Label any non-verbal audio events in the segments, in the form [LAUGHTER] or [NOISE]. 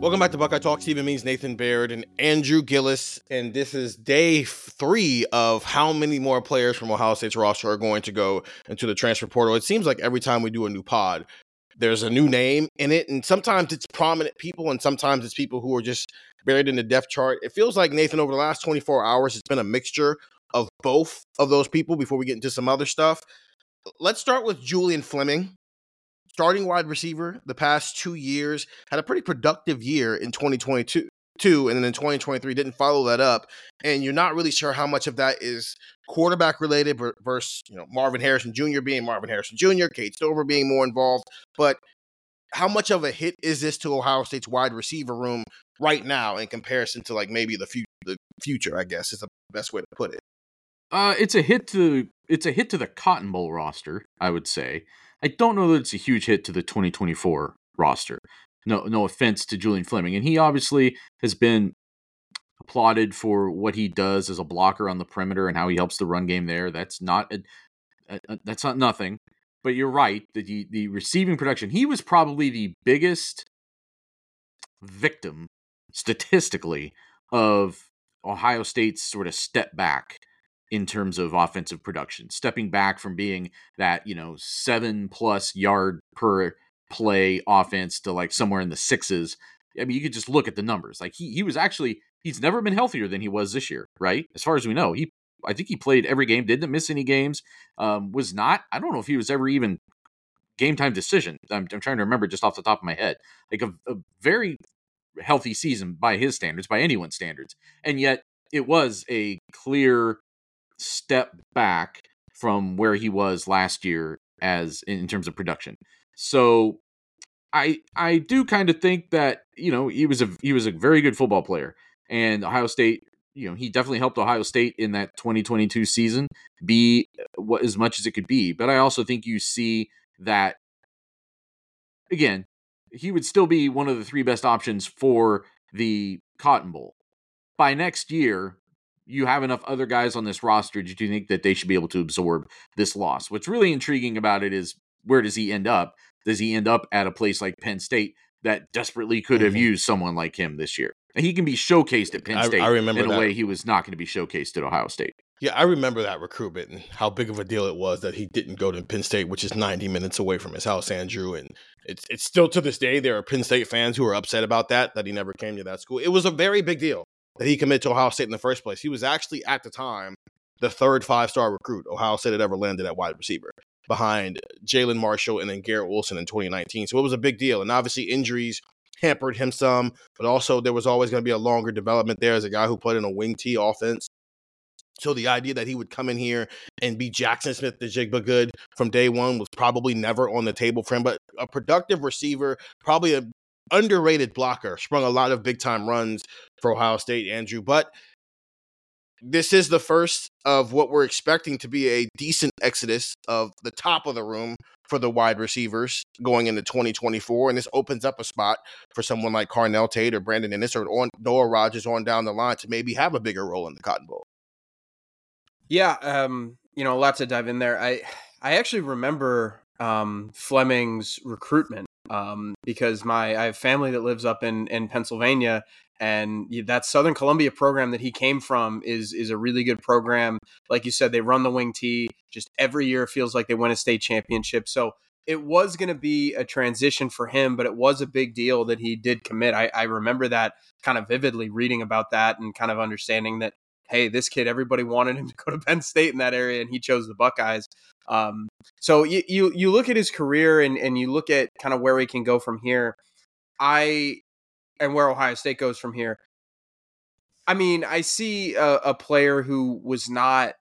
Welcome back to Buckeye Talk. Stephen Means, Nathan Baird, and Andrew Gillis. And this is day three of how many more players from Ohio State's roster are going to go into the transfer portal. It seems like every time we do a new pod, there's a new name in it. And sometimes it's prominent people, and sometimes it's people who are just buried in the depth chart. It feels like, Nathan, over the last 24 hours, it's been a mixture of both of those people before we get into some other stuff. Let's start with Julian Fleming starting wide receiver the past two years, had a pretty productive year in 2022. Two, and then in 2023 didn't follow that up, and you're not really sure how much of that is quarterback related versus you know Marvin Harrison Jr. being Marvin Harrison Jr., Cade Stover being more involved. But how much of a hit is this to Ohio State's wide receiver room right now in comparison to like maybe the future? The future, I guess, is the best way to put it. Uh, it's a hit to it's a hit to the Cotton Bowl roster, I would say. I don't know that it's a huge hit to the 2024 roster. No, no offense to Julian Fleming, and he obviously has been applauded for what he does as a blocker on the perimeter and how he helps the run game there. That's not a, a, a, that's not nothing. But you're right that the the receiving production he was probably the biggest victim statistically of Ohio State's sort of step back in terms of offensive production, stepping back from being that, you know, seven plus yard per play offense to like somewhere in the sixes. I mean, you could just look at the numbers. Like he he was actually he's never been healthier than he was this year, right? As far as we know, he I think he played every game, didn't miss any games. Um, was not. I don't know if he was ever even game time decision. I'm, I'm trying to remember just off the top of my head. Like a, a very healthy season by his standards, by anyone's standards, and yet it was a clear step back from where he was last year as in terms of production. So I I do kind of think that, you know, he was a he was a very good football player and Ohio State, you know, he definitely helped Ohio State in that 2022 season be uh, what as much as it could be. But I also think you see that again, he would still be one of the three best options for the Cotton Bowl. By next year, you have enough other guys on this roster. Do you think that they should be able to absorb this loss? What's really intriguing about it is where does he end up? Does he end up at a place like Penn State that desperately could have mm-hmm. used someone like him this year? And he can be showcased at Penn State I, I remember in a that. way he was not going to be showcased at Ohio State. Yeah, I remember that recruitment and how big of a deal it was that he didn't go to Penn State, which is 90 minutes away from his house, Andrew. And it's it's still to this day there are Penn State fans who are upset about that that he never came to that school. It was a very big deal that he committed to Ohio State in the first place. He was actually at the time the third five star recruit Ohio State had ever landed at wide receiver behind Jalen Marshall and then Garrett Wilson in 2019. So it was a big deal. And obviously, injuries hampered him some, but also there was always going to be a longer development there as a guy who played in a wing T offense. So the idea that he would come in here and be Jackson Smith-Njigba good from day one was probably never on the table for him. But a productive receiver, probably a underrated blocker, sprung a lot of big time runs for Ohio State, Andrew. But this is the first of what we're expecting to be a decent exodus of the top of the room for the wide receivers going into 2024. And this opens up a spot for someone like Carnell Tate or Brandon Inniss or on Noah Rogers on down the line to maybe have a bigger role in the Cotton Bowl. Yeah, um, you know, lots lot to dive in there. I I actually remember um, Fleming's recruitment um, because my I have family that lives up in in Pennsylvania, and that Southern Columbia program that he came from is is a really good program. Like you said, they run the wing T. Just every year feels like they win a state championship. So it was going to be a transition for him, but it was a big deal that he did commit. I, I remember that kind of vividly reading about that and kind of understanding that hey, this kid, everybody wanted him [LAUGHS] to go to Penn State in that area, and he chose the Buckeyes. Um, so you, you you look at his career and and you look at kind of where he can go from here. I and where Ohio State goes from here. I mean, I see a, a player who was not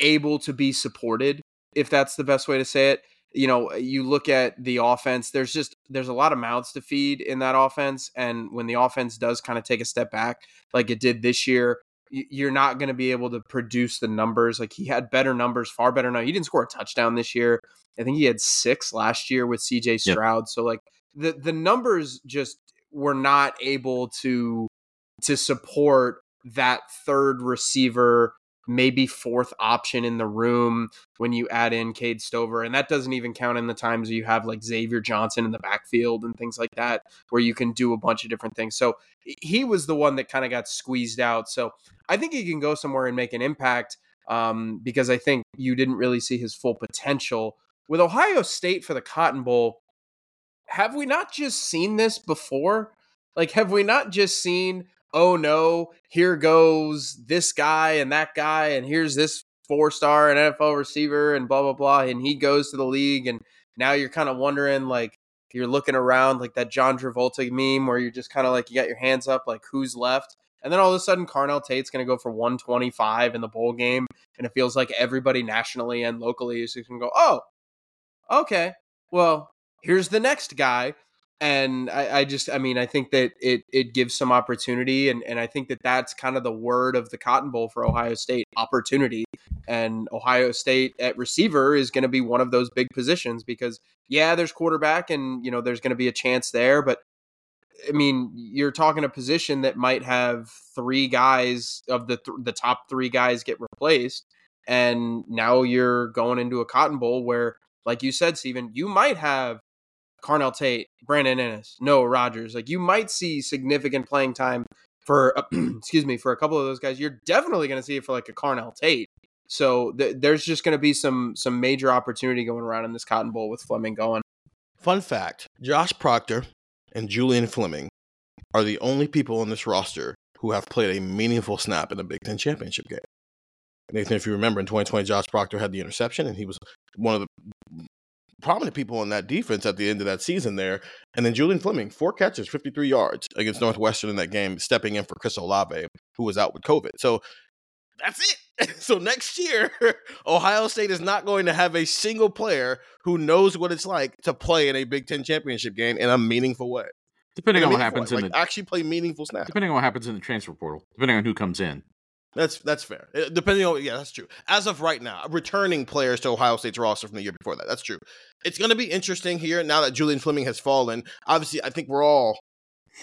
able to be supported, if that's the best way to say it you know you look at the offense there's just there's a lot of mouths to feed in that offense and when the offense does kind of take a step back like it did this year you're not going to be able to produce the numbers. Like he had better numbers, far better. Now he didn't score a touchdown this year. I think he had six last year with CJ Stroud. Yep. So like the the numbers just were not able to to support that third receiver maybe fourth option in the room when you add in Cade Stover. And that doesn't even count in the times you have like Xavier Johnson in the backfield and things like that, where you can do a bunch of different things. So he was the one that kind of got squeezed out. So I think he can go somewhere and make an impact um, because I think you didn't really see his full potential. With Ohio State for the Cotton Bowl, have we not just seen this before? Like, have we not just seen oh no, here goes this guy and that guy, and here's this four star and NFL receiver and blah blah blah, and he goes to the league, and now you're kind of wondering like you're looking around like that John Travolta meme where you're just kind of like you got your hands up like who's left. And then all of a sudden, Carnell Tate's going to go for 125 in the bowl game. And it feels like everybody nationally and locally is going to go, oh, okay, well, here's the next guy and I, I, just i mean i think that it it gives some opportunity and and i think that that's kind of the word of the cotton bowl for ohio state opportunity. And ohio state at receiver is going to be one of those big positions because yeah there's quarterback and you know there's going to be a chance there but i mean you're talking a position that might have three guys of the th- the top three guys get replaced and now you're going into a cotton bowl where like you said Stephen, you might have Carnell Tate, Brandon Inniss, Noah Rogers. Like you might see significant playing time for, uh, [CLEARS THROAT] excuse me, for a couple of those guys. You're definitely going to see it for like a Carnell Tate. So th- there's just going to be some some major opportunity going around in this Cotton Bowl with Fleming going. Fun fact: Josh Proctor and Julian Fleming are the only people on this roster who have played a meaningful snap in a Big Ten championship game. Nathan, if you remember, in 2020, Josh Proctor had the interception, and he was one of the prominent people on that defense at the end of that season there. And then Julian Fleming, four catches, 53 yards against Northwestern in that game, stepping in for Chris Olave, who was out with COVID. So that's it. [LAUGHS] so next year, [LAUGHS] Ohio State is not going to have a single player who knows what it's like to play in a Big Ten championship game in a meaningful way. Depending on what happens way. in like the actually play meaningful snaps. Depending on what happens in the transfer portal. Depending on who comes in. That's that's fair. Uh, depending on yeah, that's true. As of right now, returning players to Ohio State's roster from the year before that. That's true. It's going to be interesting here now that Julian Fleming has fallen. Obviously, I think we're all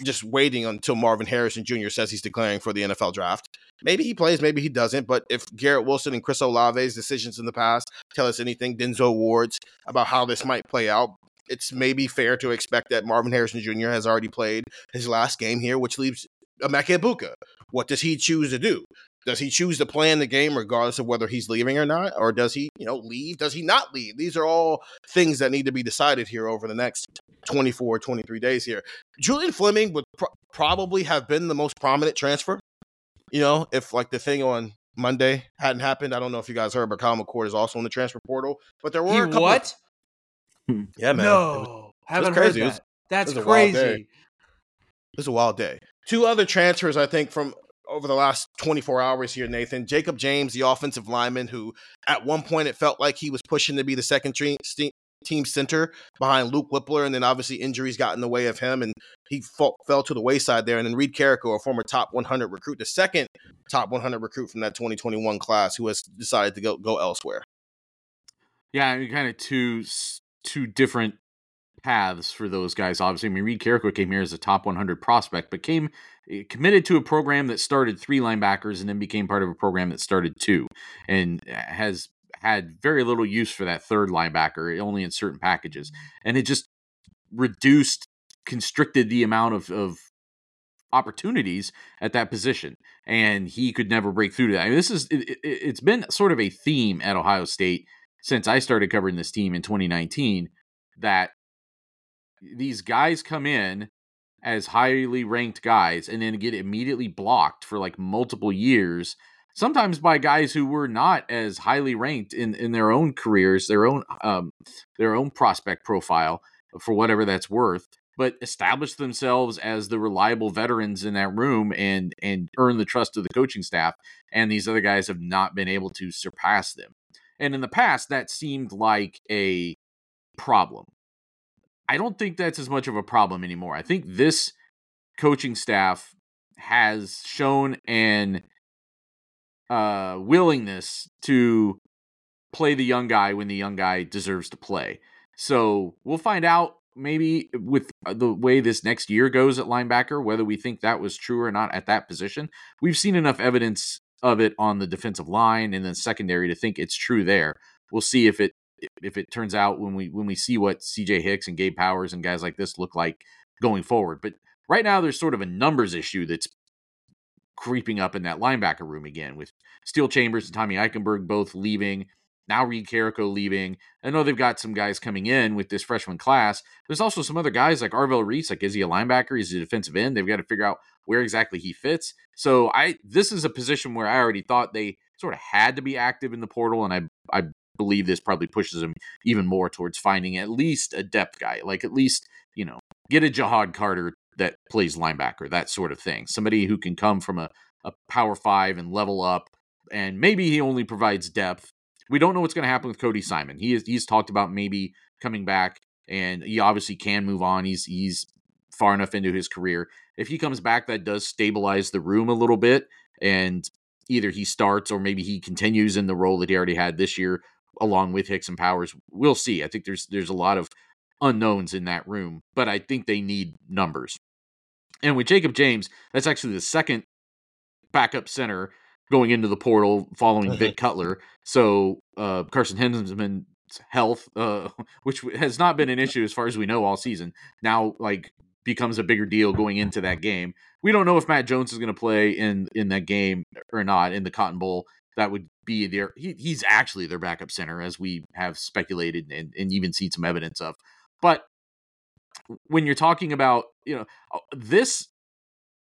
just waiting until Marvin Harrison Jr. says he's declaring for the NFL draft. Maybe he plays, maybe he doesn't. But if Garrett Wilson and Chris Olave's decisions in the past tell us anything, Denzel Ward's about how this might play out, it's maybe fair to expect that Marvin Harrison Jr. has already played his last game here, which leaves Emeka Egbuka. What does he choose to do? Does he choose to play in the game regardless of whether he's leaving or not? Or does he, you know, leave? Does he not leave? These are all things that need to be decided here over the next 24, 23 days here. Julian Fleming would probably have been the most prominent transfer. You know, if like the thing on Monday hadn't happened, I don't know if you guys heard, but Kyle McCord is also in the transfer portal. But there were he, a couple what? Of, yeah, man. No, it was, haven't it heard that. Was, That's crazy. It was a wild day. Two other transfers, I think, from over the last 24 hours here, Nathan. Jacob James, the offensive lineman, who at one point it felt like he was pushing to be the second team center behind Luke Wypler, and then obviously injuries got in the way of him, and he fell, fell to the wayside there. And then Reed Carrico, a former top 100 recruit, the second top 100 recruit from that 2021 class, who has decided to go go elsewhere. Yeah, I mean, kind of two two different paths for those guys. Obviously, I mean, Reed Carrico came here as a top 100 prospect, but came eh, committed to a program that started three linebackers and then became part of a program that started two, and eh, has had very little use for that third linebacker, only in certain packages, and it just reduced, constricted the amount of, of opportunities at that position, and he could never break through to that. I mean, this is it, it, it's been sort of a theme at Ohio State since I started covering this team in 2019 that these guys come in as highly ranked guys and then get immediately blocked for like multiple years sometimes by guys who were not as highly ranked in, in their own careers their own um, their own prospect profile for whatever that's worth but establish themselves as the reliable veterans in that room and and earn the trust of the coaching staff and these other guys have not been able to surpass them. And in the past that seemed like a problem I don't think that's as much of a problem anymore. I think this coaching staff has shown an uh, willingness to play the young guy when the young guy deserves to play. So we'll find out maybe with uh, the way this next year goes at linebacker, whether we think that was true or not at that position. We've seen enough evidence of it on the defensive line and then secondary to think it's true there. We'll see if it if it turns out when we when we see what CJ Hicks and Gabe Powers and guys like this look like going forward. But right now there's sort of a numbers issue that's creeping up in that linebacker room again with Steele Chambers and Tommy Eichenberg both leaving. Now Reed Carrico leaving. I know they've got some guys coming in with this freshman class. There's also some other guys like Arvell Reese. Like, is he a linebacker? Is he a defensive end? They've got to figure out where exactly he fits. So I this is a position where I already thought they sort of had to be active in the portal, and I I believe this probably pushes him even more towards finding at least a depth guy, like at least, you know, get a Ja'Had Carter that plays linebacker, that sort of thing. Somebody who can come from a, a power five and level up, and maybe he only provides depth. We don't know what's going to happen with Cody Simon. He is, he's talked about maybe coming back, and he obviously can move on. He's he's far enough into his career. If he comes back, that does stabilize the room a little bit, and either he starts or maybe he continues in the role that he already had this year, along with Hicks and Powers. We'll see. I think there's there's a lot of unknowns in that room, but I think they need numbers. And with Jacob James, that's actually the second backup center going into the portal following Vic Cutler. So uh, Carson Hinzman's health, uh, [LAUGHS] which has not been an issue as far as we know all season, now like becomes a bigger deal going into that game. We don't know if Matt Jones is going to play in in that game or not in the Cotton Bowl that would be their he, he's actually their backup center as we have speculated and, and even seen some evidence of. But when you're talking about you know uh, this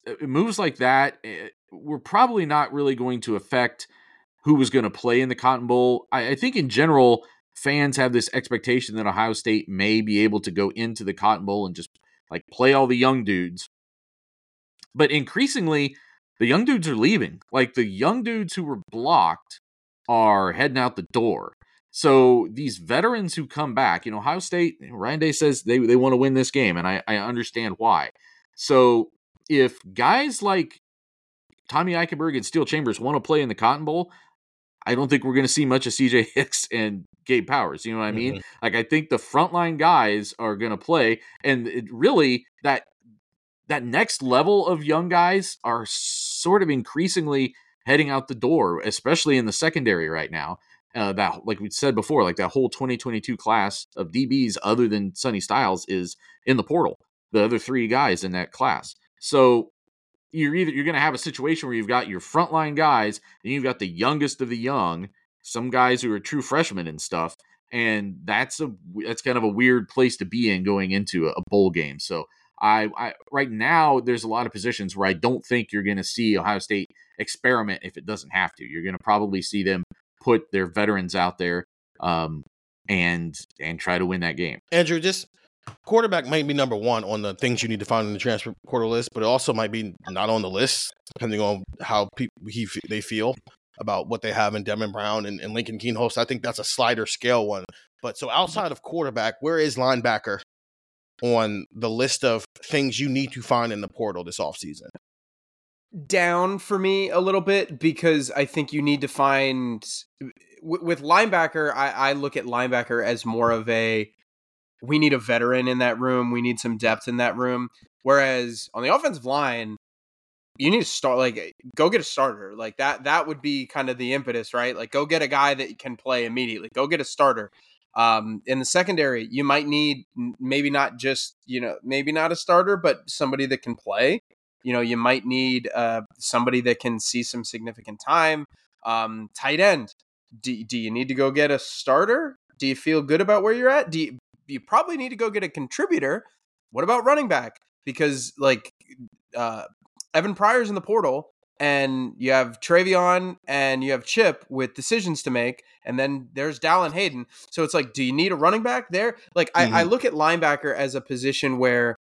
uh, moves like that eh, we're probably not really going to affect who was going to play in the cotton bowl. I, I think in general fans have this expectation that ohio state may be able to go into the cotton bowl and just like play all the young dudes. But increasingly the young dudes are leaving. Like the young dudes who were blocked are heading out the door. So these veterans who come back, you know, Ohio State, Ryan Day says they, they want to win this game, and I, I understand why. So if guys like Tommy Eichenberg and Steele Chambers want to play in the Cotton Bowl, I don't think we're going to see much of CJ [LAUGHS] Hicks and Gabe Powers. You know what I mean? Mm-hmm. Like I think the frontline guys are going to play, and it really that that next level of young guys are sort of increasingly heading out the door, especially in the secondary right now. Uh, that, like we said before, like that whole 2022 class of DBs, other than Sonny Styles, is in the portal. The other three guys in that class. So you're either you're going to have a situation where you've got your frontline guys and you've got the youngest of the young, some guys who are true freshmen and stuff, and that's a that's kind of a weird place to be in going into a, a bowl game. So I, I right now there's a lot of positions where I don't think you're going to see Ohio State experiment if it doesn't have to. You're going to probably see them put their veterans out there um, and and try to win that game. Andrew, just quarterback might be number one on the things you need to find in the transfer portal list, but it also might be not on the list depending on how people he they feel about what they have in Devin Brown and, and Lincoln Kienholz. I think that's a slider scale one. But so outside of quarterback, where is linebacker on the list of things you need to find in the portal this offseason? down for me a little bit because I think you need to find w- with linebacker. I, I look at linebacker as more of a we need a veteran in that room. We need some depth in that room. Whereas on the offensive line, you need to start like eh, go get a starter like that. That would be kind of the impetus, right? Like go get a guy that can play immediately. Go get a starter. Um, in the secondary, you might need maybe not just you know maybe not a starter, but somebody that can play. You know, you might need uh, somebody that can see some significant time. Um, tight end. Do, do you need to go get a starter? Do you feel good about where you're at? Do you, you probably need to go get a contributor? What about running back? Because like uh, Evan Pryor's in the portal, and you have TreVeyon and you have Chip with decisions to make, and then there's Dallan Hayden. So it's like, do you need a running back there? Like, mm-hmm. I, I look at linebacker as a position where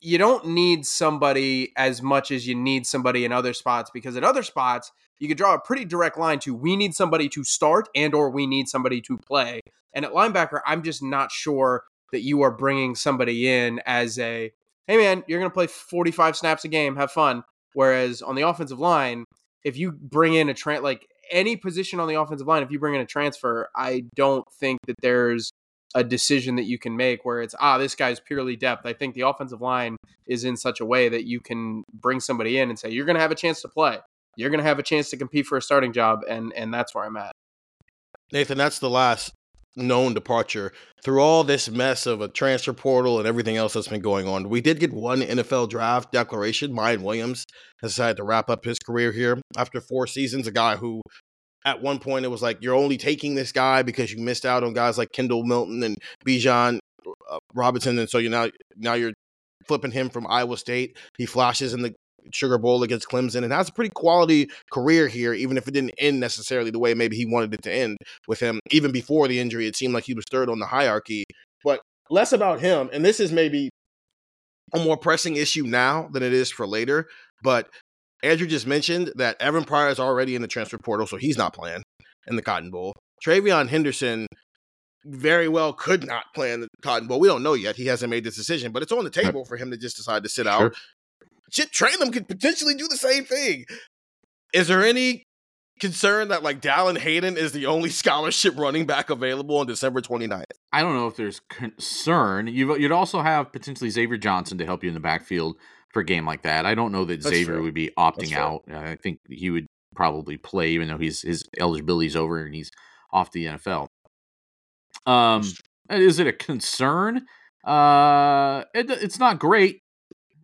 you don't need somebody as much as you need somebody in other spots because at other spots you could draw a pretty direct line to we need somebody to start and or we need somebody to play and at linebacker i'm just not sure that you are bringing somebody in as a hey man you're going to play 45 snaps a game have fun Whereas on the offensive line, if you bring in a trans like any position on the offensive line, if you bring in a transfer, I don't think that there's a decision that you can make where it's ah this guy's purely depth. I think the offensive line is in such a way that you can bring somebody in and say you're going to have a chance to play. You're going to have a chance to compete for a starting job and and that's where I'm at. Nathan, that's the last known departure through all this mess of a transfer portal and everything else that's been going on. We did get one NFL draft declaration. Miyan Williams has decided to wrap up his career here after four seasons. A guy who, at one point, it was like you're only taking this guy because you missed out on guys like Kendall Milton and Bijan uh, Robinson, and so you now now you're flipping him from Iowa State. He flashes in the Sugar Bowl against Clemson and has a pretty quality career here, even if it didn't end necessarily the way maybe he wanted it to end with him. Even before the injury, it seemed like he was third on the hierarchy. But less about him, and this is maybe a more pressing issue now than it is for later. But Andrew just mentioned that Evan Pryor is already in the transfer portal, so he's not playing in the Cotton Bowl. TreVeyon Henderson very well could not play in the Cotton Bowl. We don't know yet. He hasn't made this decision, but it's on the table for him to just decide to sit sure. out. Chip Trayanum could potentially do the same thing. Is there any concern that like Dallan Hayden is the only [LAUGHS] scholarship running back available on December 29th? I don't know if there's concern. you would also have potentially Xavier Johnson to help you in the backfield for a game like that. I don't know that That's Xavier true. would be opting out. I think he would probably play even though he's his eligibility is over and he's off the NFL. Um, is it a concern? Uh, it, it's not great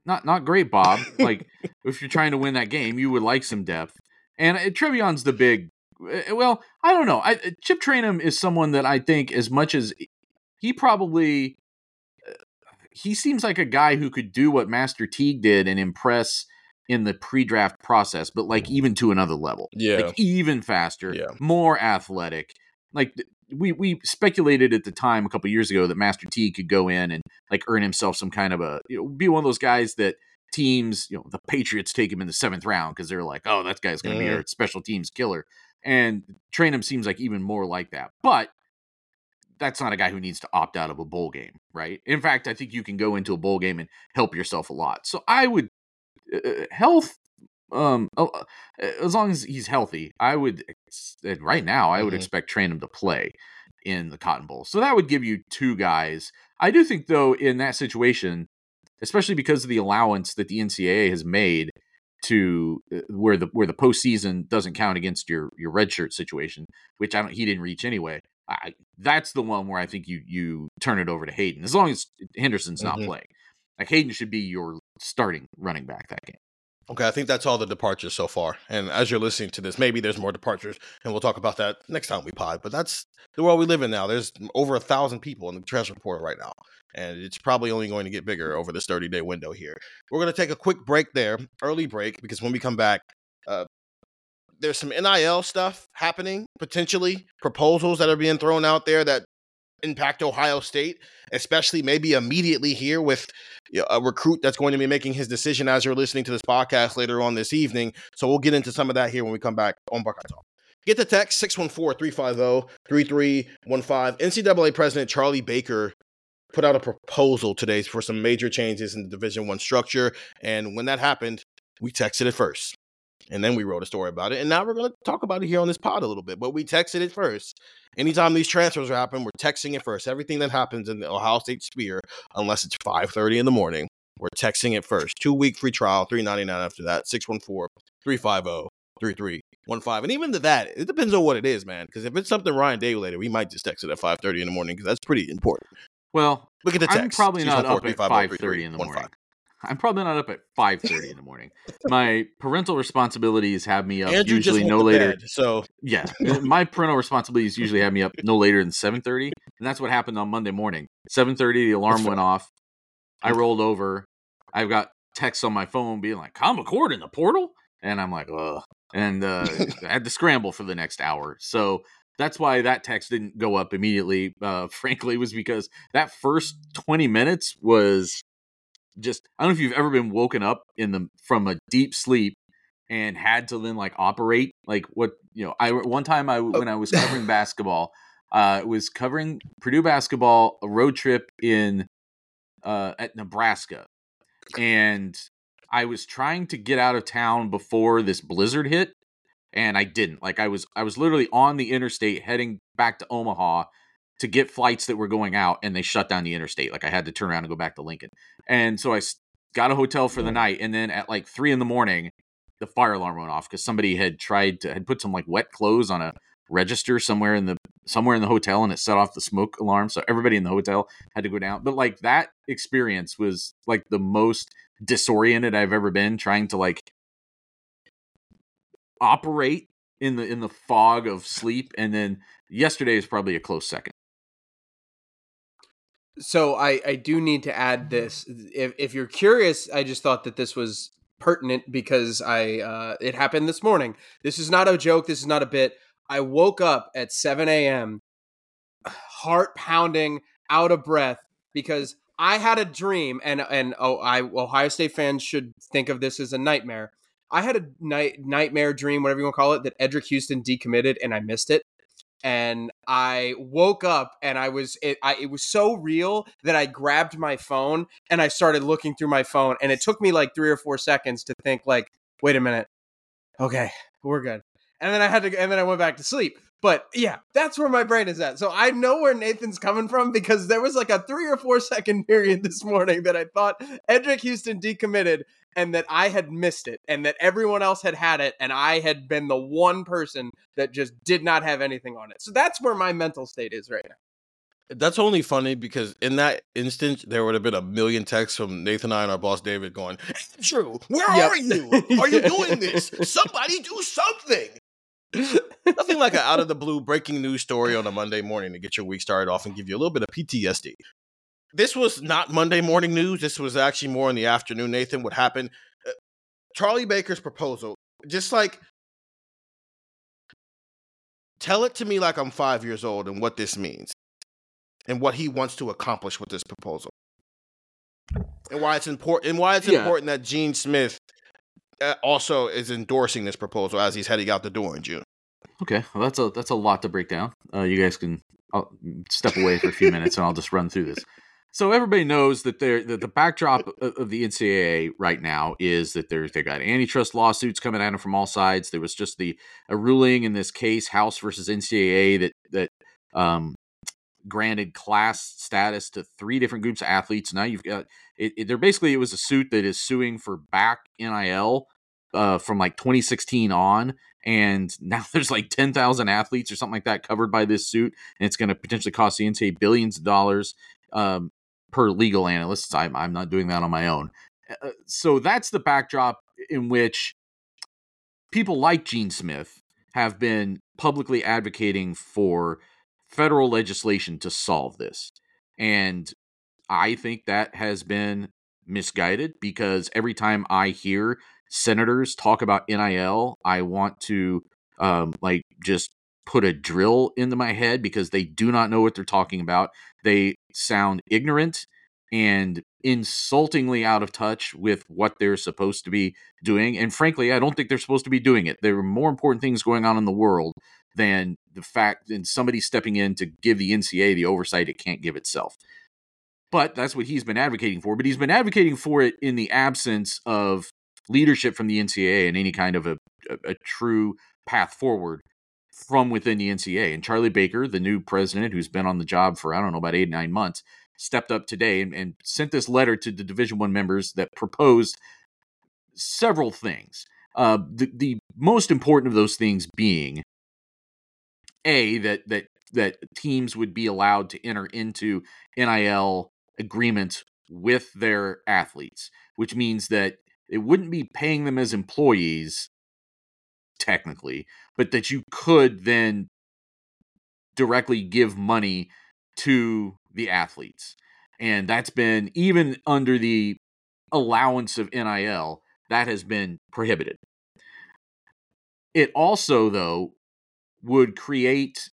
not not great, Bob. like [LAUGHS] if you're trying to win that game, you would like some depth. And uh, TreVeyon's the big. Uh, well, I don't know. I, uh, Chip Trayanum is someone that I think, as much as he probably, he seems like a guy who could do what Master Teague did and impress in the pre-draft process, but like even to another level. Yeah, like even faster, yeah. more athletic. Like we we speculated at the time a couple years ago that Master T could go in and like earn himself some kind of a you know be one of those guys that teams you know the Patriots take him in the seventh round because they're like oh that guy's going to mm-hmm. be our special teams killer. And Trayanum seems like even more like that. But that's not a guy who needs to opt out of a bowl game right? In fact I think you can go into a bowl game and help yourself a lot. So I would uh, uh health um oh, uh, as long as he's healthy i would right now i would mm-hmm. expect Trayanum to play in the cotton bowl so that would give you two guys i do think though in that situation especially because of the allowance that the ncaa has made to uh, where the where the postseason doesn't count against your your redshirt situation which i don't he didn't reach anyway I, that's the one where i think you you turn it over to hayden as long as henderson's not mm-hmm. playing like hayden should be your starting running back that game Okay, I think that's all the departures so far. And as you're listening to this, maybe there's more departures, and we'll talk about that next time we pod. But that's the world we live in now. There's over a thousand people in the transfer portal right now, and it's probably only going to get bigger over this 30 day window here. We're going to take a quick break there, early break, because when we come back, uh, there's some NIL stuff happening, potentially proposals that are being thrown out there that impact Ohio State, especially maybe immediately here with a recruit that's going to be making his decision as you're listening to this podcast later on this evening. So we'll get into some of that here when we come back on Buckeye Talk. Get the text 614-350-3315. NCAA President Charlie Baker put out a proposal today for some major changes in the Division One structure. And when that happened, we texted it first. And then we wrote a story about it. And now we're going to talk about it here on this pod a little bit. But we texted it first. Anytime these transfers happen, we're texting it first. Everything that happens in the Ohio State Sphere, unless it's 5.30 in the morning, we're texting it first. Two week free trial, three ninety nine after that, 614 350 3315. And even to that, it depends on what it is, man. Because if it's something Ryan Day related, we might just text it at 5.30 in the morning because that's pretty important. Well, Look at the text. I'm probably not up at 5:30 in the 614-350-3315. morning. I'm probably not up at 5:30 in the morning. My parental responsibilities have me up Andrew usually no later. bed, so Yeah, my parental responsibilities usually have me up no later than 7:30, and that's what happened on Monday morning. 7:30, the alarm went off. I rolled over. I've got texts on my phone being like, "Come McCord in the portal," and I'm like, "Ugh," and uh, I had to scramble for the next hour. So that's why that text didn't go up immediately. Uh, [LAUGHS] frankly, was because that first 20 minutes was just I don't know if you've ever been woken up in the from a deep sleep and had to then like operate like what you know I one time I when I was [LAUGHS] covering basketball uh was covering Purdue basketball a road trip in uh at Nebraska and I was trying to get out of town before this blizzard hit and I didn't. Like I was I was literally on the interstate heading back to Omaha to get flights that were going out and they shut down the interstate like I had to turn around and go back to Lincoln. And so I got a hotel for the mm. night and then at like three in the morning the fire alarm went off because somebody had tried to had put some like wet clothes on a register somewhere in the somewhere in the hotel and it set off the smoke alarm so everybody in the hotel had to go down. But like that experience was like the most disoriented i've ever been trying to like operate in the in the fog of sleep and then yesterday is probably a close second So I, I do need to add this. If, if you're curious, I just thought that this was pertinent because I uh, it happened this morning. This is not a joke. This is not a bit. I woke up at 7 a.m. heart pounding, out of breath because I had a dream, and and oh, I Ohio State fans should think of this as a nightmare. I had a night nightmare dream, whatever you want to call it, that Eddrick Houston decommitted, and I missed it and I woke up and I was it I it was so real that I grabbed my phone and I started looking through my phone and it took me like 3 or 4 seconds to think like wait a minute. Okay we're good. And then I had to and then I went back to sleep but yeah that's where my brain is at so I know where Nathan's coming from because there was like a 3 or 4 second [LAUGHS] period this morning that I thought Eddrick Houston decommitted and that I had missed it and that everyone else had had it and I had been the one person that just did not have anything on it. So that's where my mental state is right now. That's only funny because in that instance, there would have been a million texts from Nathan and I and our boss David going, Andrew, where Yep. are you? Are you doing this? [LAUGHS] Somebody do something. Nothing like an out of the blue breaking news story on a Monday morning to get your week started off and give you a little bit of PTSD. This was not Monday morning news. This was actually more in the afternoon. Nathan, what happened? Uh, Charlie Baker's proposal, just like tell it to me like I'm five years old and what this means and what he wants to accomplish with this proposal and why it's important and why it's Yeah. important that Gene Smith uh, also is endorsing this proposal as he's heading out the door in June. Okay, well that's a that's a lot to break down. Uh, you guys can I'll step away for a few minutes and I'll just run through this. So everybody knows that there that the backdrop of, of the NCAA right now is that there's they got antitrust lawsuits coming at them from all sides. There was just the a ruling in this case, House versus NCAA, that that um, granted class status to three different groups of athletes. Now you've got it, it. They're basically it was a suit that is suing for back NIL uh, from like 2016 on, and [LAUGHS] now there's like 10,000 athletes or something like that covered by this suit, and it's going to potentially cost the NCAA billions of dollars um, per legal analyst. I'm, I'm not doing that on my own. Uh, so that's the backdrop in which people like Gene Smith have been publicly advocating for federal legislation to solve this. And I think that has been misguided because every time I hear senators talk about NIL, I want to um, like just put a drill into my head because they do not know what they're talking about. They sound ignorant and insultingly out of touch with what they're supposed to be doing. And frankly, I don't think they're supposed to be doing it. There are more important things going on in the world than the fact than somebody stepping in to give the NCAA the oversight it can't give itself. But that's what he's been advocating for. But he's been advocating for it in the absence of leadership from the NCAA and any kind of a, a, a true path forward from within the NCAA. And Charlie Baker, the new president, who's been on the job for I don't know about eight nine months, stepped up today and, and sent this letter to the Division One members that proposed several things. Uh, the the most important of those things being a that that that teams would be allowed to enter into NIL agreements with their athletes, which means that it wouldn't be paying them as employees technically, but that you could then directly give money to the athletes. And that's been even under the allowance of NIL, that has been prohibited. It also, though, would create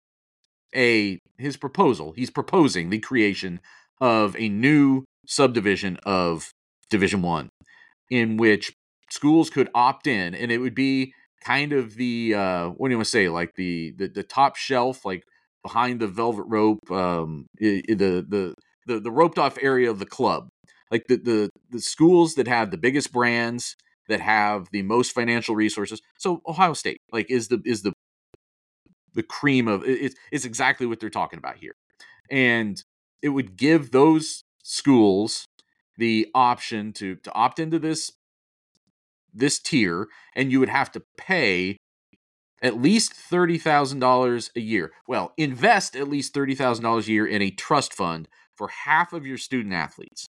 a his proposal. He's proposing the creation of a new subdivision of Division One, in which schools could opt in, and it would be kind of the uh, what do you want to say, like the the, the top shelf, like behind the velvet rope, um, the the the the roped off area of the club, like the the the schools that have the biggest brands that have the most financial resources. So Ohio State, like, is the is the the cream of it's it's exactly what they're talking about here, and it would give those schools the option to to opt into this this tier, and you would have to pay at least $30,000 a year. Well, invest at least $30,000 a year in a trust fund for half of your student athletes.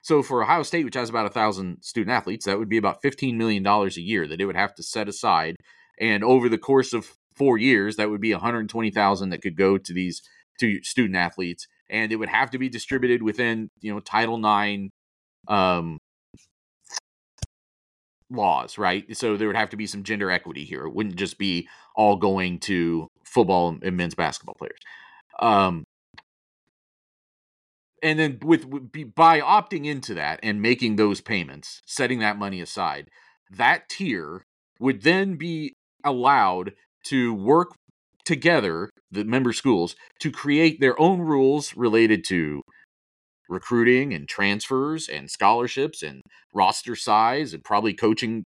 So for Ohio State, which has about a thousand student athletes, that would be about $15 million a year that it would have to set aside. And over the course of four years, that would be 120,000 that could go to these to student athletes. And it would have to be distributed within, you know, Title IX um, laws, right? So there would have to be some gender equity here. It wouldn't just be all going to football and men's basketball players. Um, and then with, with by opting into that and making those payments, setting that money aside, that tier would then be allowed to work together, the member schools, to create their own rules related to recruiting and transfers and scholarships and roster size and probably coaching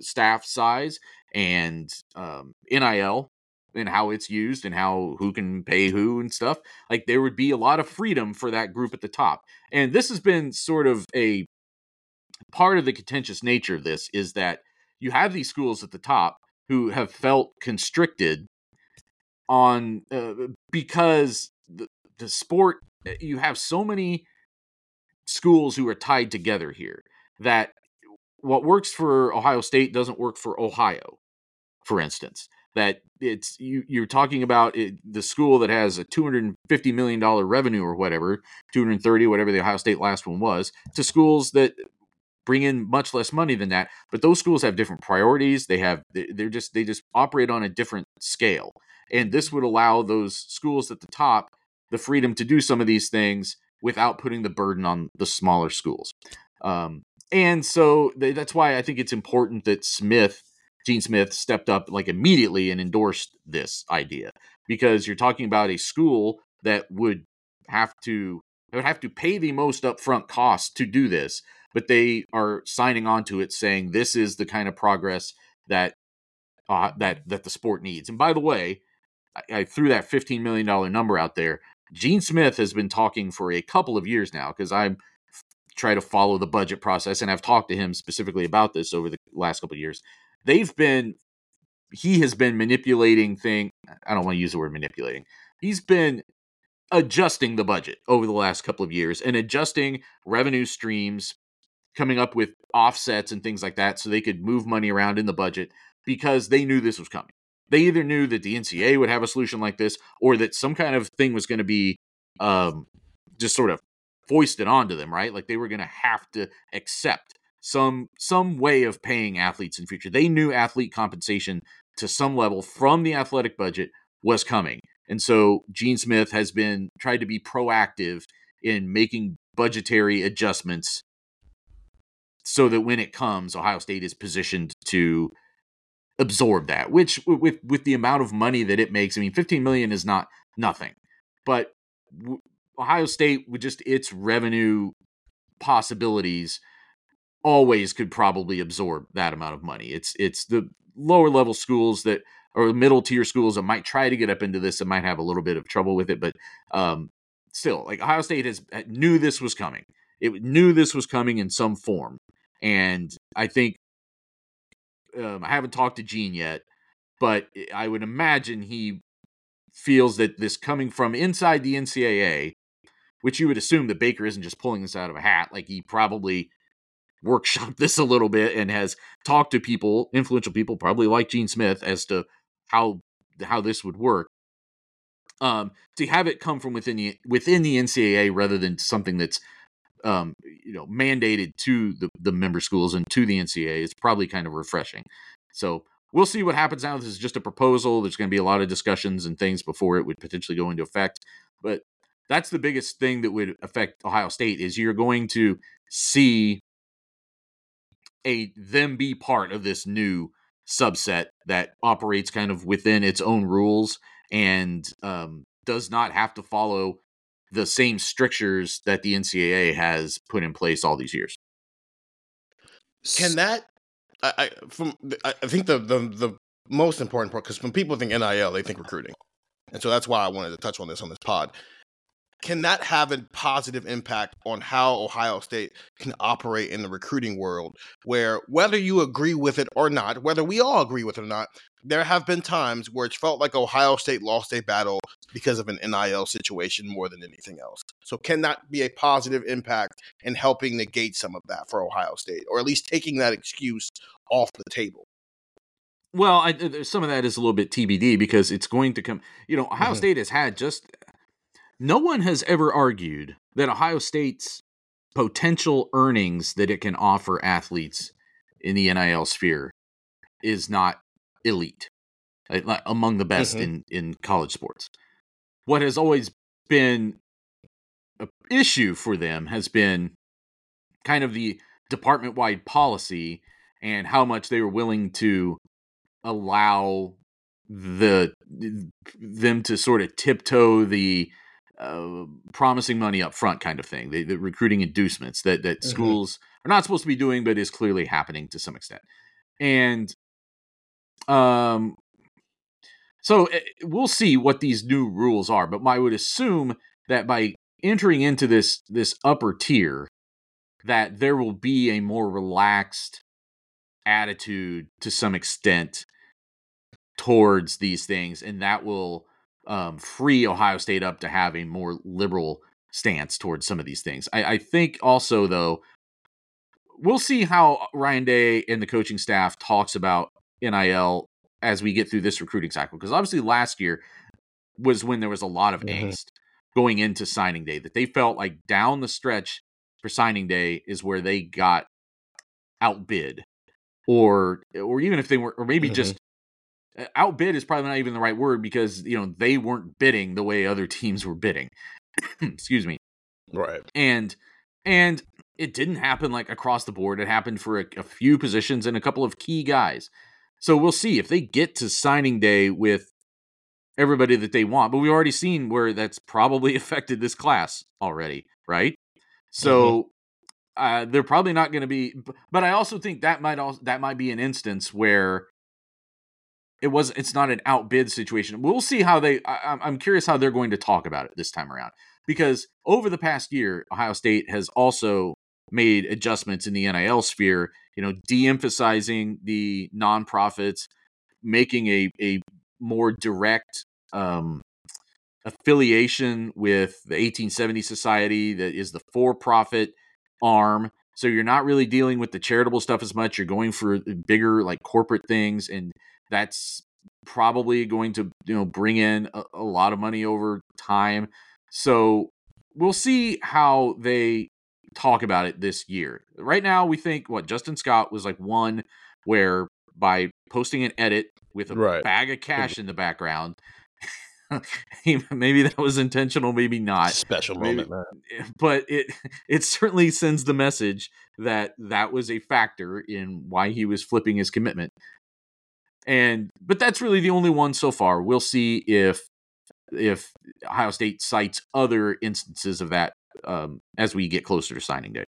staff size and um, NIL and how it's used and how who can pay who and stuff. Like there would be a lot of freedom for that group at the top. And this has been sort of a part of the contentious nature of this is that you have these schools at the top who have felt constricted on uh, because the, the sport eh, you have so many schools who are tied together here that what works for Ohio State doesn't work for Ohio, for instance. That it's you, you're talking about it, the school that has a 250 million dollar revenue or whatever, 230, whatever the Ohio State last one was, to schools that bring in much less money than that. But those schools have different priorities. They have they're just they just operate on a different scale, and this would allow those schools at the top the freedom to do some of these things without putting the burden on the smaller schools. Um, and so th- that's why I think it's important that Smith, Gene Smith, stepped up like immediately and endorsed this idea because you're talking about a school that would have to would have to pay the most upfront cost to do this, but they are signing on to it, saying this is the kind of progress that uh, that that the sport needs. And by the way, I, I threw that fifteen million dollar number out there. Gene Smith has been talking for a couple of years now because I try to follow the budget process and I've talked to him specifically about this over the last couple of years. They've been he has been manipulating thing I don't want to use the word manipulating. He's been adjusting the budget over the last couple of years and adjusting revenue streams coming up with offsets and things like that so they could move money around in the budget because they knew this was coming they either knew that the NCAA would have a solution like this or that some kind of thing was going to be um, just sort of foisted onto them, right? Like they were going to have to accept some some way of paying athletes in future. They knew athlete compensation to some level from the athletic budget was coming. And so Gene Smith has been tried to be proactive in making budgetary adjustments so that when it comes, Ohio State is positioned to absorb that which with with the amount of money that it makes i mean 15 million is not nothing but ohio state with just its revenue possibilities always could probably absorb that amount of money. It's it's the lower level schools that or middle tier schools that might try to get up into this and might have a little bit of trouble with it, but um, still, like Ohio State has knew this was coming. It knew this was coming in some form, and I think um, I haven't talked to Gene yet, but I would imagine he feels that this coming from inside the NCAA, which you would assume that Baker isn't just pulling this out of a hat, like he probably workshopped [LAUGHS] this a little bit and has talked to people, influential people, probably like Gene Smith, as to how how this would work. Um, to have it come from within the within the NCAA rather than something that's um, you know mandated to the, the member schools and to the NCA is probably kind of refreshing. So we'll see what happens now. This is just a proposal. There's going to be a lot of discussions and things before it would potentially go into effect. But that's the biggest thing that would affect Ohio State is you're going to see a them be part of this new subset that operates kind of within its own rules and um, does not have to follow the same strictures that the NCAA has put in place all these years. Can that? I, I from I think the the the most important part because when people think NIL, they think recruiting, and so that's why I wanted to touch on this on this pod can that have a positive impact on how Ohio State can operate in the recruiting world? Where whether you agree with it or not, whether we all agree with it or not, there have been times where it's felt like Ohio State lost a battle because of an NIL situation more than anything else. So, can that be a positive impact in helping negate some of that for Ohio State, or at least taking that excuse off the table? Well, I, some of that is a little bit TBD because it's going to come. You know, Ohio mm-hmm. State has had just no one has ever argued that Ohio State's potential earnings that it can offer athletes in the NIL sphere is not elite, like among the best mm-hmm. in, in college sports. What has always been an issue for them has been kind of the department wide policy and how much they were willing to allow the them to sort of tiptoe the uh, promising money up front kind of thing. The, the recruiting inducements that that mm-hmm. schools are not supposed to be doing, but is clearly happening to some extent. And um, so eh, we'll see what these new rules are. But I would assume that by entering into this this upper tier, that there will be a more relaxed attitude to some extent towards these things, and that will um, free Ohio State up to have a more liberal stance towards some of these things. I, I think also though, we'll see how Ryan Day and the coaching staff talks about NIL as we get through this recruiting cycle. Because obviously last year was when there was a lot of mm-hmm. angst going into signing day that they felt like down the stretch for signing day is where they got outbid or or even if they were or maybe mm-hmm. just outbid is probably not even the right word because you know they weren't bidding the way other teams were bidding. [CLEARS THROAT] Excuse me. Right. And and it didn't happen like across the board. It happened for a, a, few positions and a couple of key guys. So we'll see. If they get to signing day with everybody that they want but we've already seen where that's probably [LAUGHS] affected this class already right? So mm-hmm. uh, they're probably not going to be but i also think that might also that might be an instance where it was it's not an outbid situation. We'll see how they. I, I'm curious how they're going to talk about it this time around because over the past year, Ohio State has also made adjustments in the NIL sphere. You know, de-emphasizing the nonprofits, making a a more direct um, affiliation with the 1870 Society that is the for-profit arm. So you're not really dealing with the charitable stuff as much. You're going for bigger like corporate things and that's probably going to you know bring in a, a lot of money over time. So we'll see how they talk about it this year. Right now, we think what Justin Scott was like one where by posting an edit with a right. bag of cash in the background. [LAUGHS] maybe that was intentional, maybe not. Special maybe, moment, man. Eh, but it [LAUGHS] it certainly sends the message that that was a factor in why he was flipping his commitment and but that's really the only one so far. We'll see if if Ohio State cites other instances of that um, as we get closer to signing day.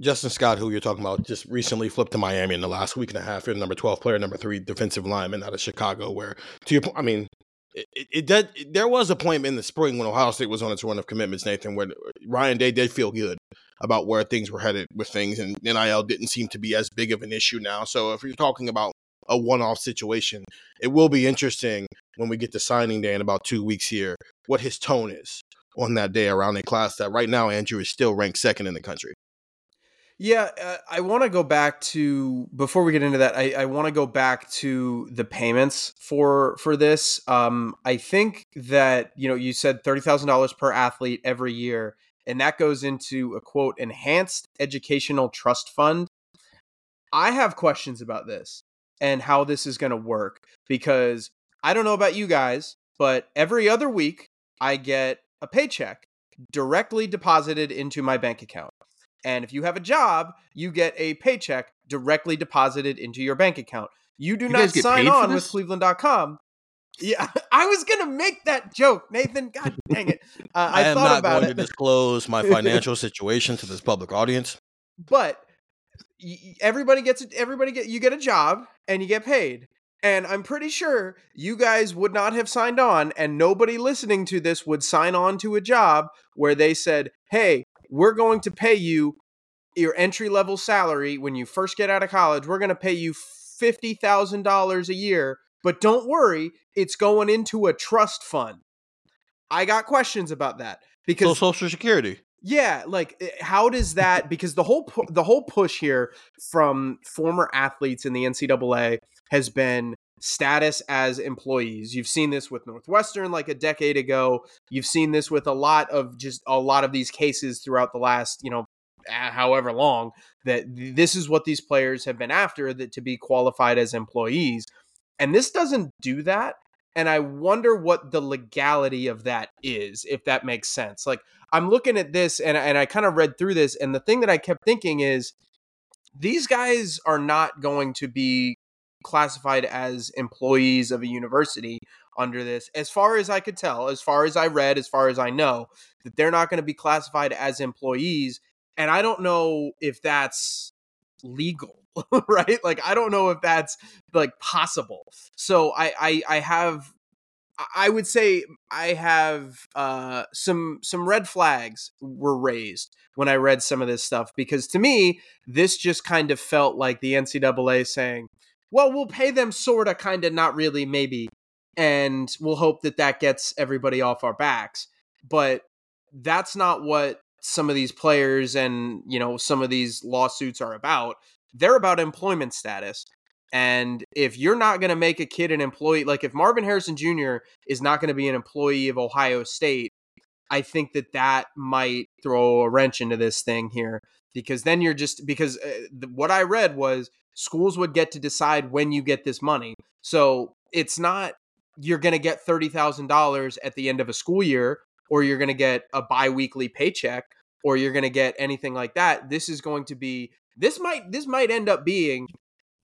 Justin Scott, who you're talking about, just recently flipped to Miami in the last week and a half. You're number 12 player, number three defensive lineman out of Chicago. Where, to your point, I mean, it, it, did. There was a point in the spring when Ohio State was on its run of commitments, Nathan, where Ryan Day did feel good about where things were headed with things, and NIL didn't seem to be as big of an issue now. So if you're talking about a one-off situation, it will be interesting when we get to signing day in about two weeks here, what his tone is on that day around a class that right now Andrew is still ranked second in the country. Yeah, uh, I want to go back to before we get into that. I, I want to go back to the payments for for this. Um, I think that you know you said thirty thousand dollars per athlete every year, and that goes into a quote enhanced educational trust fund. I have questions about this and how this is going to work because I don't know about you guys, but every other week I get a paycheck directly deposited into my bank account. And if you have a job, you get a paycheck directly deposited into your bank account. You do You not sign on with cleveland.com. Yeah, [LAUGHS] I was going to make that joke, Nathan. God [LAUGHS] dang it. Uh, I, I, am thought not about going it. to disclose my [LAUGHS] financial situation to this public audience. but y- y- everybody gets it everybody get you get a job and you get paid and i'm pretty sure you guys would not have signed on and nobody listening to this would sign on to a job where they said hey we're going to pay you your entry level salary when you first get out of college we're going to pay you $50000 a year but don't worry it's going into a trust fund i got questions about that because So Social Security. yeah, like eh, how does that? [LAUGHS] Because the whole pu- the whole push here from former athletes in the NCAA has been status as employees. You've seen this with Northwestern like a decade ago. You've seen this with a lot of just a lot of these cases throughout the last you know however long that th- this is what these players have been after that to be qualified as employees, and this doesn't do that. And I wonder what the legality of that is, if that makes sense. Like I'm looking at this and, and I kind of read through this, and the thing that I kept thinking is these guys are not going to be classified as employees of a university under this. As far as I could tell, as far as I read, as far as I know, that they're not going to be classified as employees. And I don't know if that's legal. [LAUGHS] right like i don't know if that's like possible so i i, I have I would say I have uh, some some red flags were raised when I read some of this stuff because to me this just kind of felt like the NCAA saying, "Well, we'll pay them sorta, kind of, not really, maybe, and we'll hope that that gets everybody off our backs." But that's not what some of these players and you know some of these lawsuits are about. They're about employment status. And if you're not going to make a kid an employee, like if Marvin Harrison Jr. is not going to be an employee of Ohio State, I think that that might throw a wrench into this thing here because then you're just because eh, the, what I read was schools would get to decide when you get this money. So it's not you're going to get $30,000 at the end of a school year or you're going to get a biweekly paycheck or you're going to get anything like that. This is going to be this might this might end up being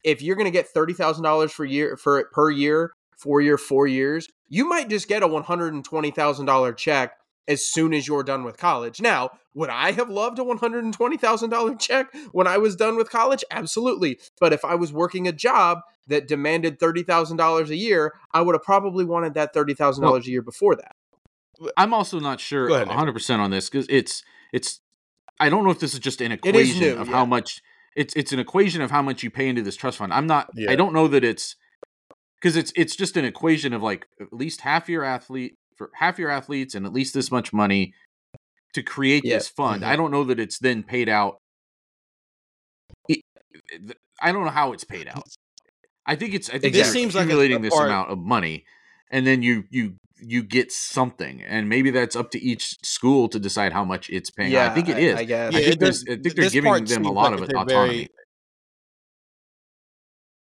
if you're going to get thirty thousand dollars for year for it per year, for your four years, you might just get a one hundred and twenty thousand dollar check as soon as you're done with college. Now, would I have loved a one hundred and twenty thousand dollar [LAUGHS] check when I was done with college? Absolutely. But if I was working a job that demanded thirty thousand dollars a year, I would have probably wanted that thirty thousand dollars a year before that. I'm also not sure ahead, 100 percent on this because it's it's. I don't know if this is just an equation new, of yeah. how much it's it's an equation of how much you pay into this trust fund. I'm not. Yeah. I don't know that it's because it's it's just an equation of like at least half your athlete for half your athletes and at least this much money to create Yeah. this fund. Mhm. I don't know that it's then paid out. It- I don't know how it's paid out. I think it's. I think This seems like accumulating this amount of money, and then you you you get something, and maybe that's up to each school to decide how much it's paying. Yeah, I think it is. I, guess. I Yeah, think, it does- I think they're giving them a lot like of autonomy. very-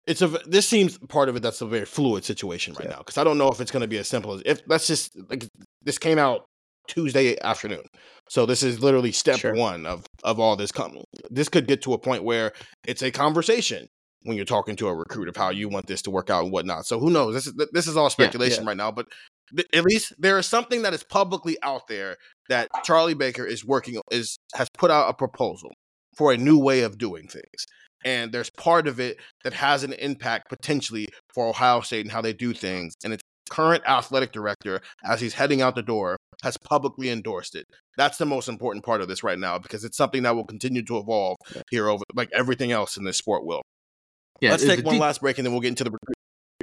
it's a this seems part of it that's a very fluid situation right Yeah. now because I don't know if it's going to be as simple as if that's just like this came out Tuesday afternoon, so this is literally step Sure. one of of all this coming. This could get to a point where it's a conversation when you're talking to a recruit of how you want this to work out and whatnot. So who knows? This is this is all speculation right now, but th- at least there is something that is publicly out there that Charlie Baker is working is has put out a proposal for a new way of doing things. And there's part of it that has an impact potentially for Ohio State and how they do things. And its current athletic director, as he's heading out the door, has publicly endorsed it. That's the most important part of this right now because it's something that will continue to evolve here over like everything else in this sport will. Yeah, let's take one de- last break and then we'll get into the.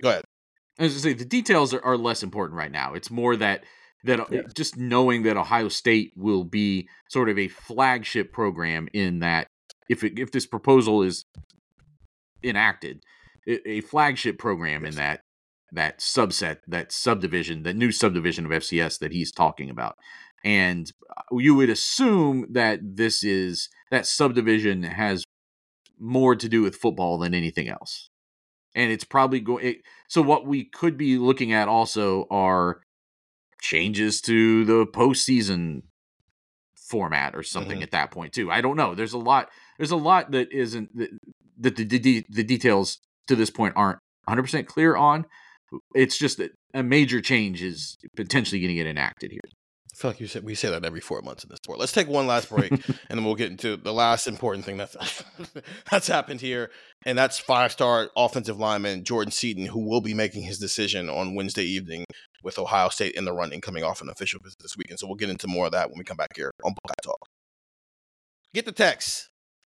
Go ahead. I going to say the details are, are, less important right now. It's more that that uh, yeah. just knowing that Ohio State will be sort of a flagship program in that if it, if this proposal is enacted, a flagship program in that that subset, that subdivision, that new subdivision of FCS that he's talking about. And uh, you would assume that this is that subdivision has more to do with football than anything else. And it's probably going. So what we could be looking at also are changes to the postseason format or something mm-hmm. at that point too. I don't know. There's a lot. There's a lot that isn't that the, the, the, the details to this point aren't 100 percent clear on. It's just that a major change is potentially going to get enacted here. I feel like you said we say that every four months in this sport. Let's take one last break, [LAUGHS] and then we'll get into the last important thing that's [LAUGHS] that's happened here, and that's five-star offensive lineman Jordan Seaton, who will be making his decision on Wednesday evening with Ohio State in the running, coming off an official visit this weekend. So we'll get into more of that when we come back here on Buckeye Talk. Get the text.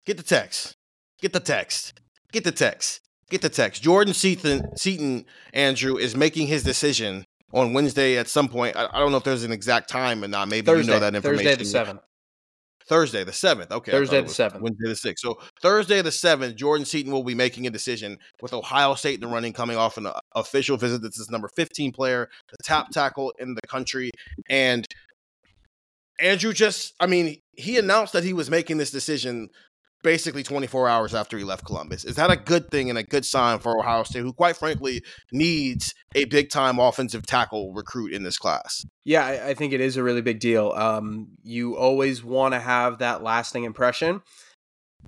Get the text. Get the text. Get the text. Get the text. Jordan Seaton, Seaton Andrew is making his decision on Wednesday at some point. I, I, don't know if there's an exact time or not. Maybe Thursday, you know that information. Thursday the seventh. Thursday the seventh. Okay. Thursday the seventh. Wednesday the sixth. So Thursday the seventh, Jordan Seaton will be making a decision with Ohio State in the running, coming off an uh, official visit. This is number fifteen player, the top tackle in the country, and Andrew just, I mean, he announced that he was making this decision basically 24 hours after he left Columbus. Is that a good thing and a good sign for Ohio State, who quite frankly needs a big time offensive tackle recruit in this class? Yeah, I, think it is a really big deal. Um, you always want to have that lasting impression.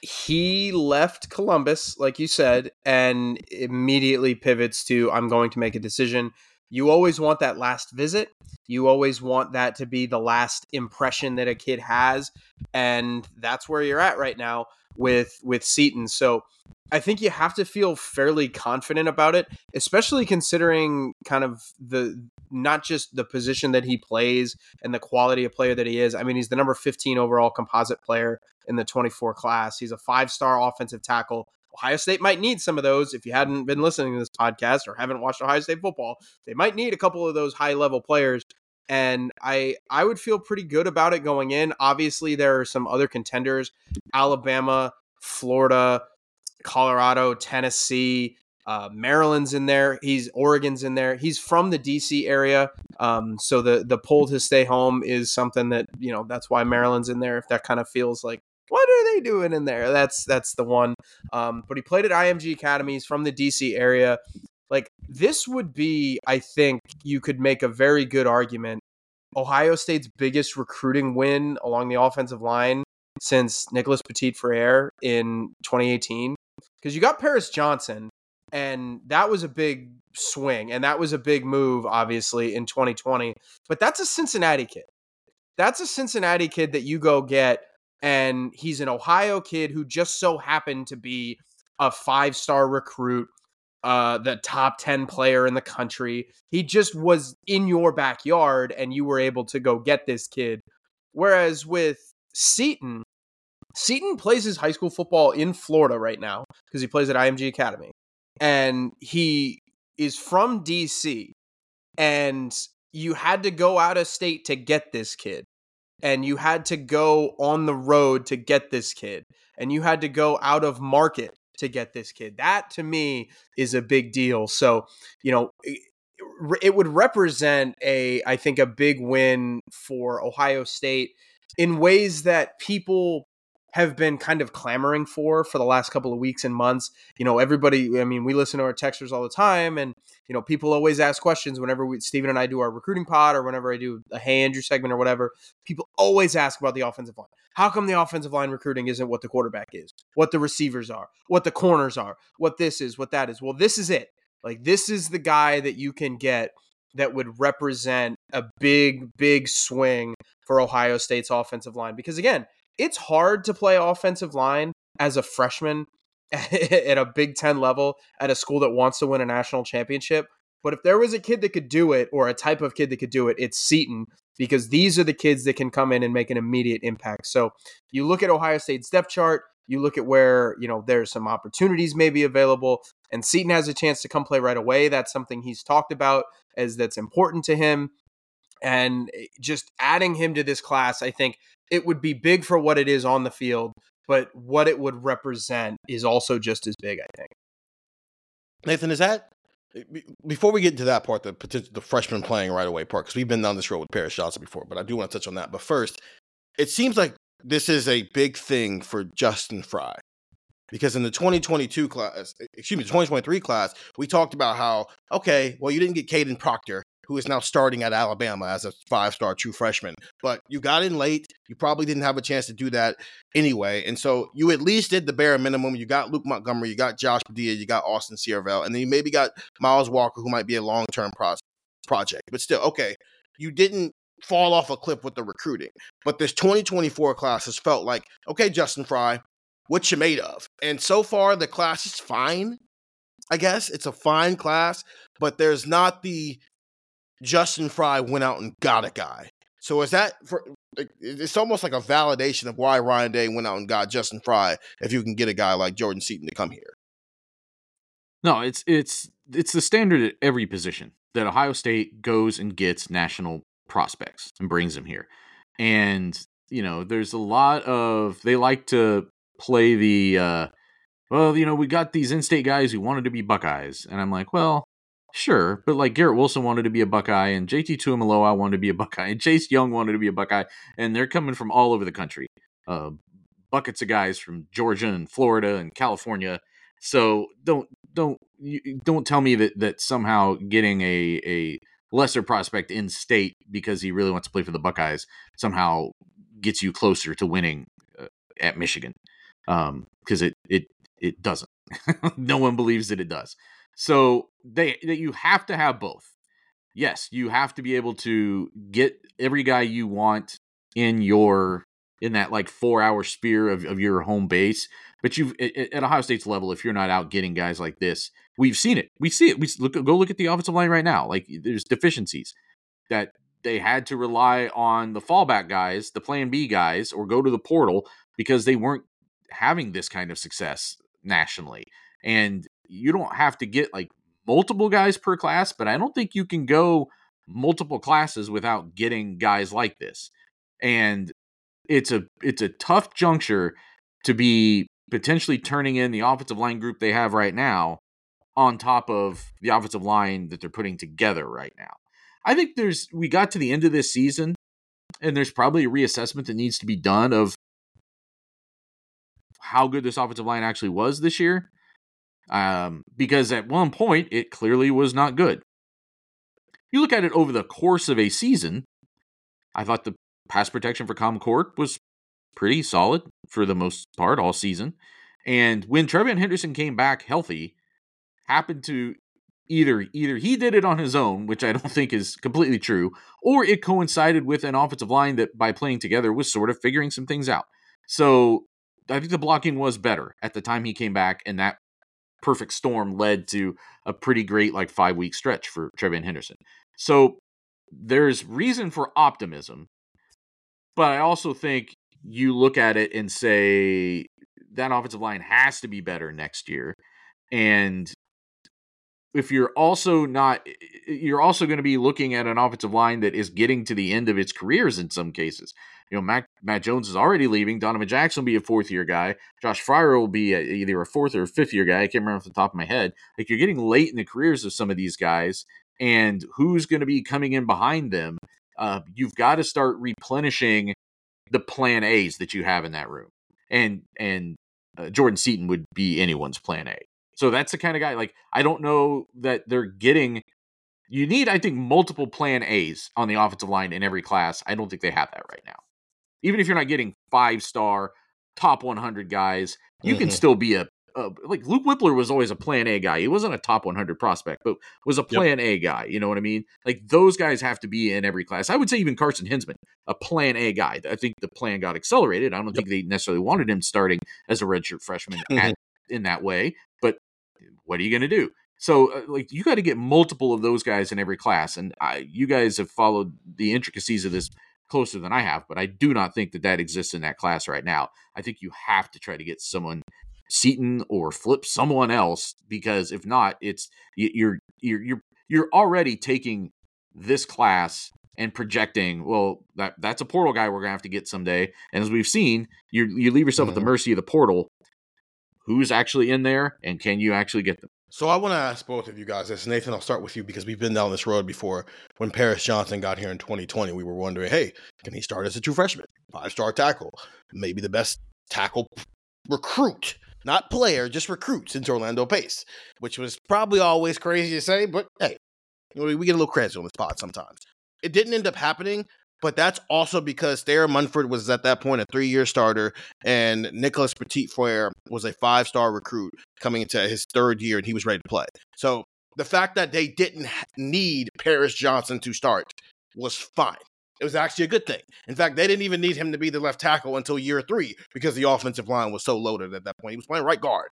He left Columbus, like you said, and immediately pivots to I'm going to make a decision. You always want that last visit. You always want that to be the last impression that a kid has. And that's where you're at right now with with Seaton. So I think you have to feel fairly confident about it, especially considering kind of the not just the position that he plays and the quality of player that he is. I mean, he's the number 15 overall composite player in the 24 class. He's a five-star offensive tackle. Ohio State might need some of those. If you hadn't been listening to this podcast or haven't watched Ohio State football, they might need a couple of those high-level players and I I would feel pretty good about it going in. Obviously, there are some other contenders: Alabama, Florida, Colorado, Tennessee, uh, Maryland's in there. He's Oregon's in there. He's from the DC area, um, so the the pull to stay home is something that you know. That's why Maryland's in there. If that kind of feels like are they doing in there? That's that's the one. Um, but he played at IMG Academies from the DC area. Like this would be, I think you could make a very good argument. Ohio State's biggest recruiting win along the offensive line since Nicholas Petit Frere in 2018. Because you got Paris Johnson, and that was a big swing, and that was a big move, obviously, in 2020. But that's a Cincinnati kid. That's a Cincinnati kid that you go get, and he's an Ohio kid who just so happened to be a five star recruit uh, the top 10 player in the country. He just was in your backyard and you were able to go get this kid. Whereas with Seaton, Seaton plays his high school football in Florida right now because he plays at IMG Academy. And he is from DC. And you had to go out of state to get this kid. And you had to go on the road to get this kid. And you had to go out of market to get this kid. That to me is a big deal. So, you know, it would represent a I think a big win for Ohio State in ways that people have been kind of clamoring for for the last couple of weeks and months. You know, everybody, I mean, we listen to our texters all the time, and, you know, people always ask questions whenever we, Stephen and I do our recruiting pod or whenever I do a Hey Andrew segment or whatever. People always ask about the offensive line. How come the offensive line recruiting isn't what the quarterback is, what the receivers are, what the corners are, what this is, what that is? Well, this is it. Like, this is the guy that you can get that would represent a big, big swing for Ohio State's offensive line. Because again, it's hard to play offensive line as a freshman [LAUGHS] at a Big Ten level at a school that wants to win a national championship. But if there was a kid that could do it, or a type of kid that could do it, it's Seaton because these are the kids that can come in and make an immediate impact. So you look at Ohio State's depth chart, you look at where you know there's some opportunities maybe available, and Seaton has a chance to come play right away. That's something he's talked about as that's important to him. And eh, just adding him to this class, I think it would be big for what it is on the field, but what it would represent is also just as big, I think. Nathan, is that eh, before we get into that part, the potential, the freshman playing right away part, because we've been down this road with Paris Johnson before, but I do want to touch on that. But first, it seems like this is a big thing for Justin Frye. Because in the 2022 class, eh, excuse me, 2023 class, we talked about how, okay, well, you didn't get Kadyn Proctor, who is now starting at Alabama as a five star true freshman. But you got in late. You probably didn't have a chance to do that anyway. And so you at least did the bare minimum. You got Luke Montgomery, you got Josh Padilla, you got Austin Siereveld, and then you maybe got Miles Walker, who might be a long term pro- project. But still, okay, you didn't fall off a cliff with the recruiting. But this 2024 class has felt like, okay, Justin Frye, what you made of? And so far, the class is fine. I guess it's a fine class, but there's not the Justin Frye went out and got a guy. So is that for? It's almost like a validation of why Ryan Day went out and got Justin Frye. If you can get a guy like Jordan Seaton to come here. No, it's it's it's the standard at every position that Ohio State goes and gets national prospects and brings them here. And you know, there's a lot of they like to play the uh well, you know, we got these in-state guys who wanted to be Buckeyes, and I'm like, well, Sure, but like Garrett Wilson wanted to be a Buckeye, and JT Tuimoloau wanted to be a Buckeye, and Chase Young wanted to be a Buckeye, and they're coming from all over the country. Uh, buckets of guys from Georgia and Florida and California. So don't don't don't tell me that that somehow getting a a lesser prospect in state because he really wants to play for the Buckeyes somehow gets you closer to winning uh, at Michigan because um, it it it doesn't. [LAUGHS] no one believes that it does. So they that you have to have both. Yes, you have to be able to get every guy you want in your in that like four hour sphere of, of your home base. But you've at Ohio State's level, if you're not out getting guys like this, we've seen it. We see it. We look go look at the offensive line right now. Like there's deficiencies that they had to rely on the fallback guys, the plan B guys, or go to the portal because they weren't having this kind of success nationally. And you don't have to get like multiple guys per class, but I don't think you can go multiple classes without getting guys like this. And it's a it's a tough juncture to be potentially turning in the offensive line group they have right now on top of the offensive line that they're putting together right now. I think there's we got to the end of this season and there's probably a reassessment that needs to be done of how good this offensive line actually was this year um, because at one point it clearly was not good. You look at it over the course of a season, I thought the pass protection for Common Core was pretty solid for the most part all season. And when TreVeyon Henderson came back healthy, happened to either either he did it on his own, which I don't [LAUGHS] think is completely true, or it coincided with an offensive line that by playing together was sort of figuring some things out. So I think the blocking was better at the time he came back, and that perfect storm led to a pretty great like five week stretch for TreVeyon Henderson. So there's reason for optimism, but I also think you look at it and say that offensive line has to be better next year. And if you're also not you're also going to be looking at an offensive line that is getting to the end of its careers in some cases you know matt, matt jones is already leaving. Donovan jackson will be a fourth year guy. Josh Fryar will be a, either a fourth or a fifth year guy. I can't remember off the top of my head. Like you're getting late in the careers of some of these guys and who's going to be coming in behind them? Uh, you've got to start replenishing the plan a's that you have in that room. And and uh, jordan seaton would be anyone's plan a. So that's the kind of guy like I don't know that they're getting you need I think multiple plan A's on the offensive line in every class. I don't think they have that right now. Even if you're not getting five star top 100 guys, you mm-hmm. can still be a uh, like Luke Wypler was always a plan A guy. He wasn't a top 100 prospect, but was a plan yep. A guy. You know what I mean? Like those guys have to be in every class. I would say even Carson Hinzman, a plan A guy. I think the plan got accelerated. I don't yep. think they necessarily wanted him starting as a redshirt freshman mm-hmm. in that way, but what are you going to do? So, uh, like, you got to get multiple of those guys in every class, and I, you guys have followed the intricacies of this closer than I have, but I do not think that that exists in that class right now. I think you have to try to get someone Seaton or flip someone else because if not, it's you're you're you're you're already taking this class and projecting, well, that that's a portal guy we're gonna have to get someday. And as we've seen, you you leave yourself mm-hmm. at the mm-hmm. mercy of the portal. Who's actually in there, and can you actually get them? So I want to ask both of you guys this. Nathan, I'll start with you because we've been down this road before. When Paris Johnson got here in 2020, we were wondering, hey, can he start as a true freshman, five star tackle, maybe the best tackle recruit not player, just recruit since Orlando Pace, which was probably always crazy to say, but hey, we get a little crazy on this pod sometimes. It didn't end up happening, but that's also because Thayer Munford was at that point a three year starter, and Nicholas Petit Frere was a five star recruit coming into his third year, and he was ready to play. So the fact that they didn't need Paris Johnson to start was fine. It was actually a good thing. In fact, they didn't even need him to be the left tackle until year three because the offensive line was so loaded at that point. He was playing right guard.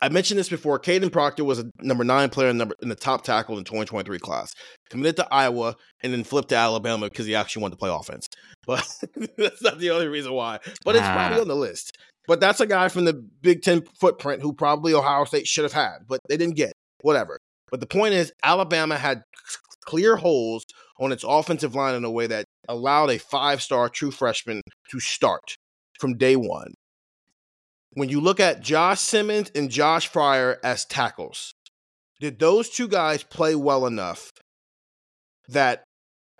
I mentioned this before. Kadyn Proctor was a number nine player in, number, in the top tackle in 2023 class. Committed to Iowa and then flipped to Alabama because he actually wanted to play offense. But [LAUGHS] that's not the only reason why. But it's probably ah. on the list. But that's a guy from the Big Ten footprint who probably Ohio State should have had, but they didn't get. Whatever. But the point is, Alabama had clear holes on its offensive line in a way that allowed a five star true freshman to start from day one. When you look at Josh Simmons and Josh Fryar as tackles, did those two guys play well enough that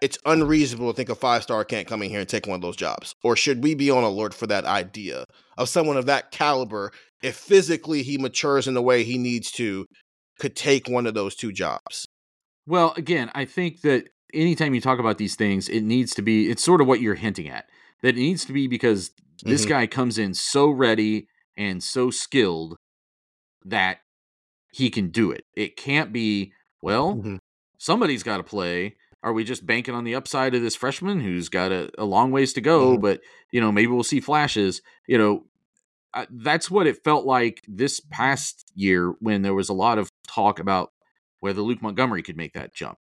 it's unreasonable to think a five star can't come in here and take one of those jobs? Or should we be on alert for that idea of someone of that caliber, if physically he matures in the way he needs to, could take one of those two jobs? Well, again, I think that anytime you talk about these things, it needs to be, it's sort of what you're hinting at. That it needs to be because mm-hmm. this guy comes in so ready and so skilled that he can do it. It can't be, well, mm-hmm. somebody's got to play. Are we just banking on the upside of this freshman who's got a, a long ways to go, mm-hmm. but, you know, maybe we'll see flashes? You know, uh, that's what it felt like this past year when there was a lot of talk about whether Luke Montgomery could make that jump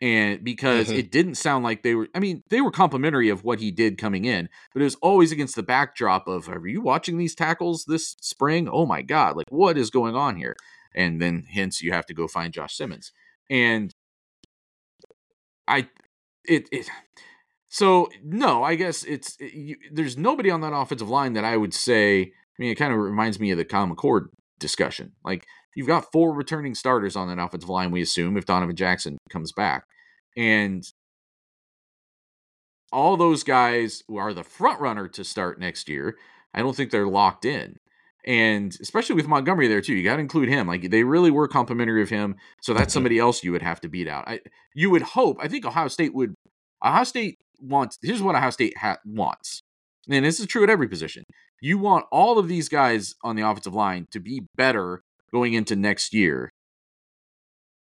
and because mm-hmm. it didn't sound like they were i mean they were complimentary of what he did coming in but it was always against the backdrop of are you watching these tackles this spring? Oh my god like what is going on here? And then hence you have to go find josh simmons. And i it it so no i guess it's it, you, there's nobody on that offensive line that i would say i mean it kind of reminds me of the Kyle McCord discussion. Like you've got four returning starters on that offensive line, we assume, if Donovan Jackson comes back. And all those guys who are the front runner to start next year, I don't think they're locked in. And especially with Montgomery there too, you got to include him. Like they really were complimentary of him, so that's mm-hmm. somebody else you would have to beat out. I you would hope. I think Ohio State would. Ohio State wants. Here's what Ohio State ha- wants, and this is true at every position. You want all of these guys on the offensive line to be better going into next year.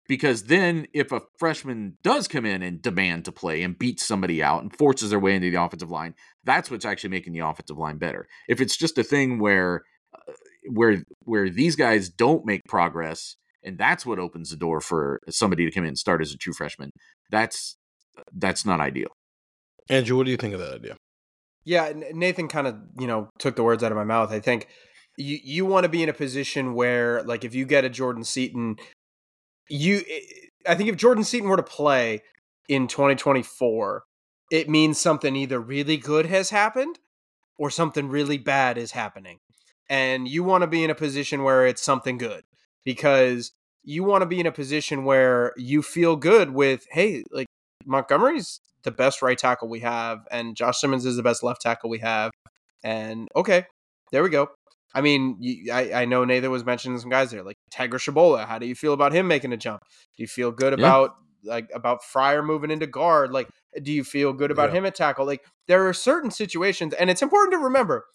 Because then, if a freshman does come in and demand to play and beats somebody out and forces their way into the offensive line, that's what's actually making the offensive line better. If it's just a thing where, uh, where, where these guys don't make progress, and that's what opens the door for somebody to come in and start as a true freshman, that's that's not ideal. Andrew, what do you think of that idea? Yeah, Nathan kind of you know took the words out of my mouth. I think you you want to be in a position where like if you get a Jordan Seaton, you I think if Jordan Seaton were to play in 2024, it means something either really good has happened or something really bad is happening. And you want to be in a position where it's something good because you want to be in a position where you feel good with, hey, like Montgomery's the best right tackle we have, and Josh Simmons is the best left tackle we have. And okay, there we go. I mean, you, I, I know Nathan was mentioning some guys there, like Tegra Tshabola. How do you feel about him making a jump? Do you feel good yeah. about like about Fryar moving into guard? Like, do you feel good about yeah. him at tackle? Like, there are certain situations, and it's important to remember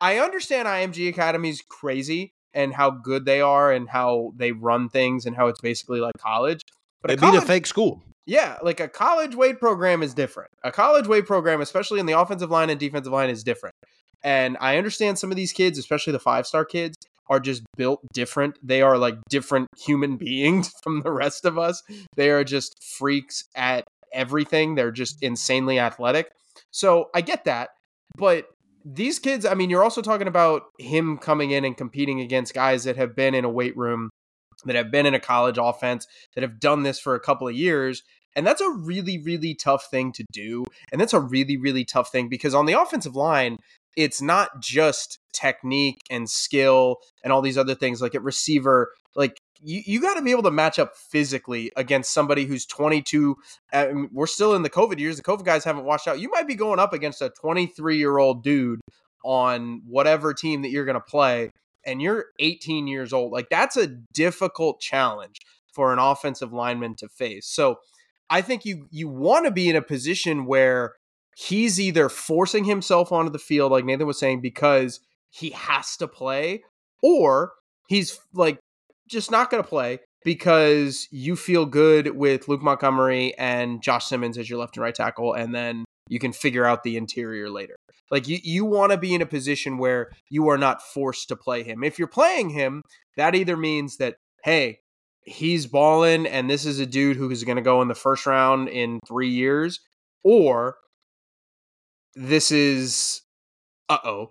I understand IMG Academy's crazy and how good they are and how they run things and how it's basically like college. But they beat a fake school. Yeah, like a college weight program is different. A college weight program, especially in the offensive line and defensive line, is different. And I understand some of these kids, especially the five star kids, are just built different. They are like different human [LAUGHS] beings from the rest of us. They are just freaks at everything. They're just insanely athletic. So I get that. But these kids, I mean, you're also talking about him coming in and competing against guys that have been in a weight room, that have been in a college offense, that have done this for a couple of years. And that's a really, really tough thing to do. And that's a really, really tough thing because on the offensive line, it's not just technique and skill and all these other things like at receiver like you, you got to be able to match up physically against somebody who's 22 uh, I mean, we're still in the covid years the covid guys haven't washed out. You might be going up against a 23 year old dude on whatever team that you're going to play and you're 18 years old. Like that's a difficult challenge for an offensive lineman to face. So i think you you want to be in a position where he's either forcing himself onto the field, like Nathan was saying, because he has to play, or he's like just not going to play because you feel good with Luke Montgomery and Josh Simmons as your left and right tackle, and then you can figure out the interior later. Like you, you want to be in a position where you are not forced to play him. If you're playing him, that either means that, hey, he's balling and this is a dude who is going to go in the first round in three years, or this is uh oh.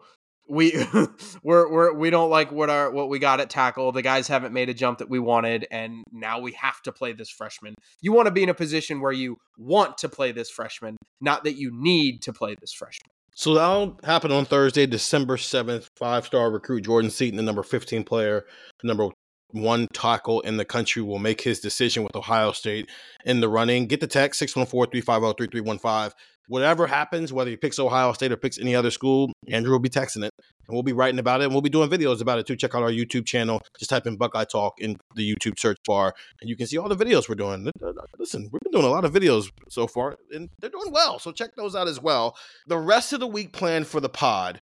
We [LAUGHS] we're we're we don't like what our what we got at tackle. The guys haven't made a jump that we wanted, and now we have to play this freshman. You want to be in a position where you want to play this freshman, not that you need to play this freshman. So that'll happen on Thursday, December 7th. Five star recruit Jordan Seaton, the number 15 player, the number one tackle in the country, will make his decision with Ohio State in the running. Get the text 614 350 3315 whatever happens, whether he picks Ohio State or picks any other school, Andrew will be texting it and we'll be writing about it and we'll be doing videos about it too. Check out our YouTube channel. Just type in Buckeye Talk in the YouTube search bar and you can see all the videos we're doing. Listen, we've been doing a lot of videos so far and they're doing well. So check those out as well. The rest of the week plan for the pod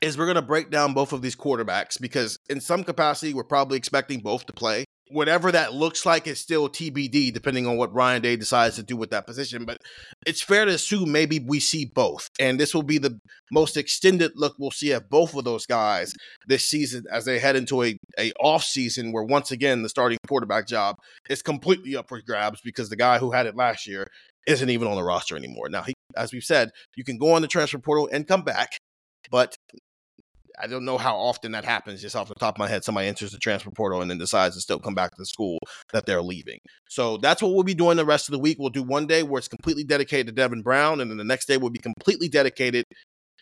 is we're going to break down both of these quarterbacks because in some capacity we're probably expecting both to play whatever that looks like is still TBD, depending on what Ryan Day decides to do with that position. But it's fair to assume maybe we see both, and this will be the most extended look we'll see at both of those guys this season as they head into a, a off season where once again the starting quarterback job is completely up for grabs because the guy who had it last year isn't even on the roster anymore. Now, he, as we've said, you can go on the transfer portal and come back, but I don't know how often that happens. Just off the top of my head, somebody enters the transfer portal and then decides to still come back to the school that they're leaving. So that's what we'll be doing the rest of the week. We'll do one day where it's completely dedicated to Devin Brown, and then the next day we'll be completely dedicated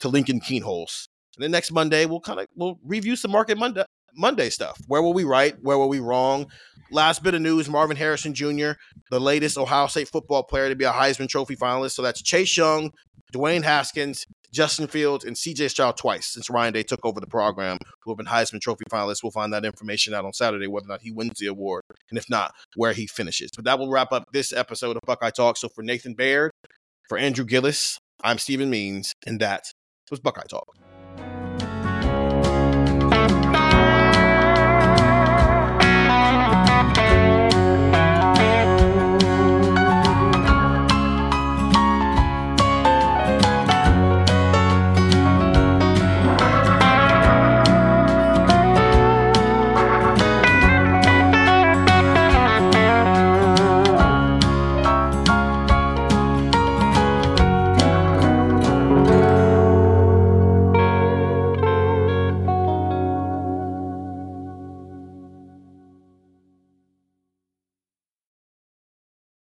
to Lincoln Kienholz. And then next Monday, we'll kind of we'll review some market Monday Monday stuff. Where were we right? Where were we wrong? Last bit of news: Marvin Harrison Jr., the latest Ohio State football player to be a Heisman Trophy finalist. So that's Chase Young, Dwayne Haskins, Justin Fields, and CJ Stroud twice since Ryan Day took over the program, who have been Heisman Trophy finalists. We'll find that information out on Saturday, whether or not he wins the award, and if not, where he finishes. But that will wrap up this episode of Buckeye Talk. So for Nathan Baird, for Andrew Gillis, I'm Stephen Means, and that was Buckeye Talk.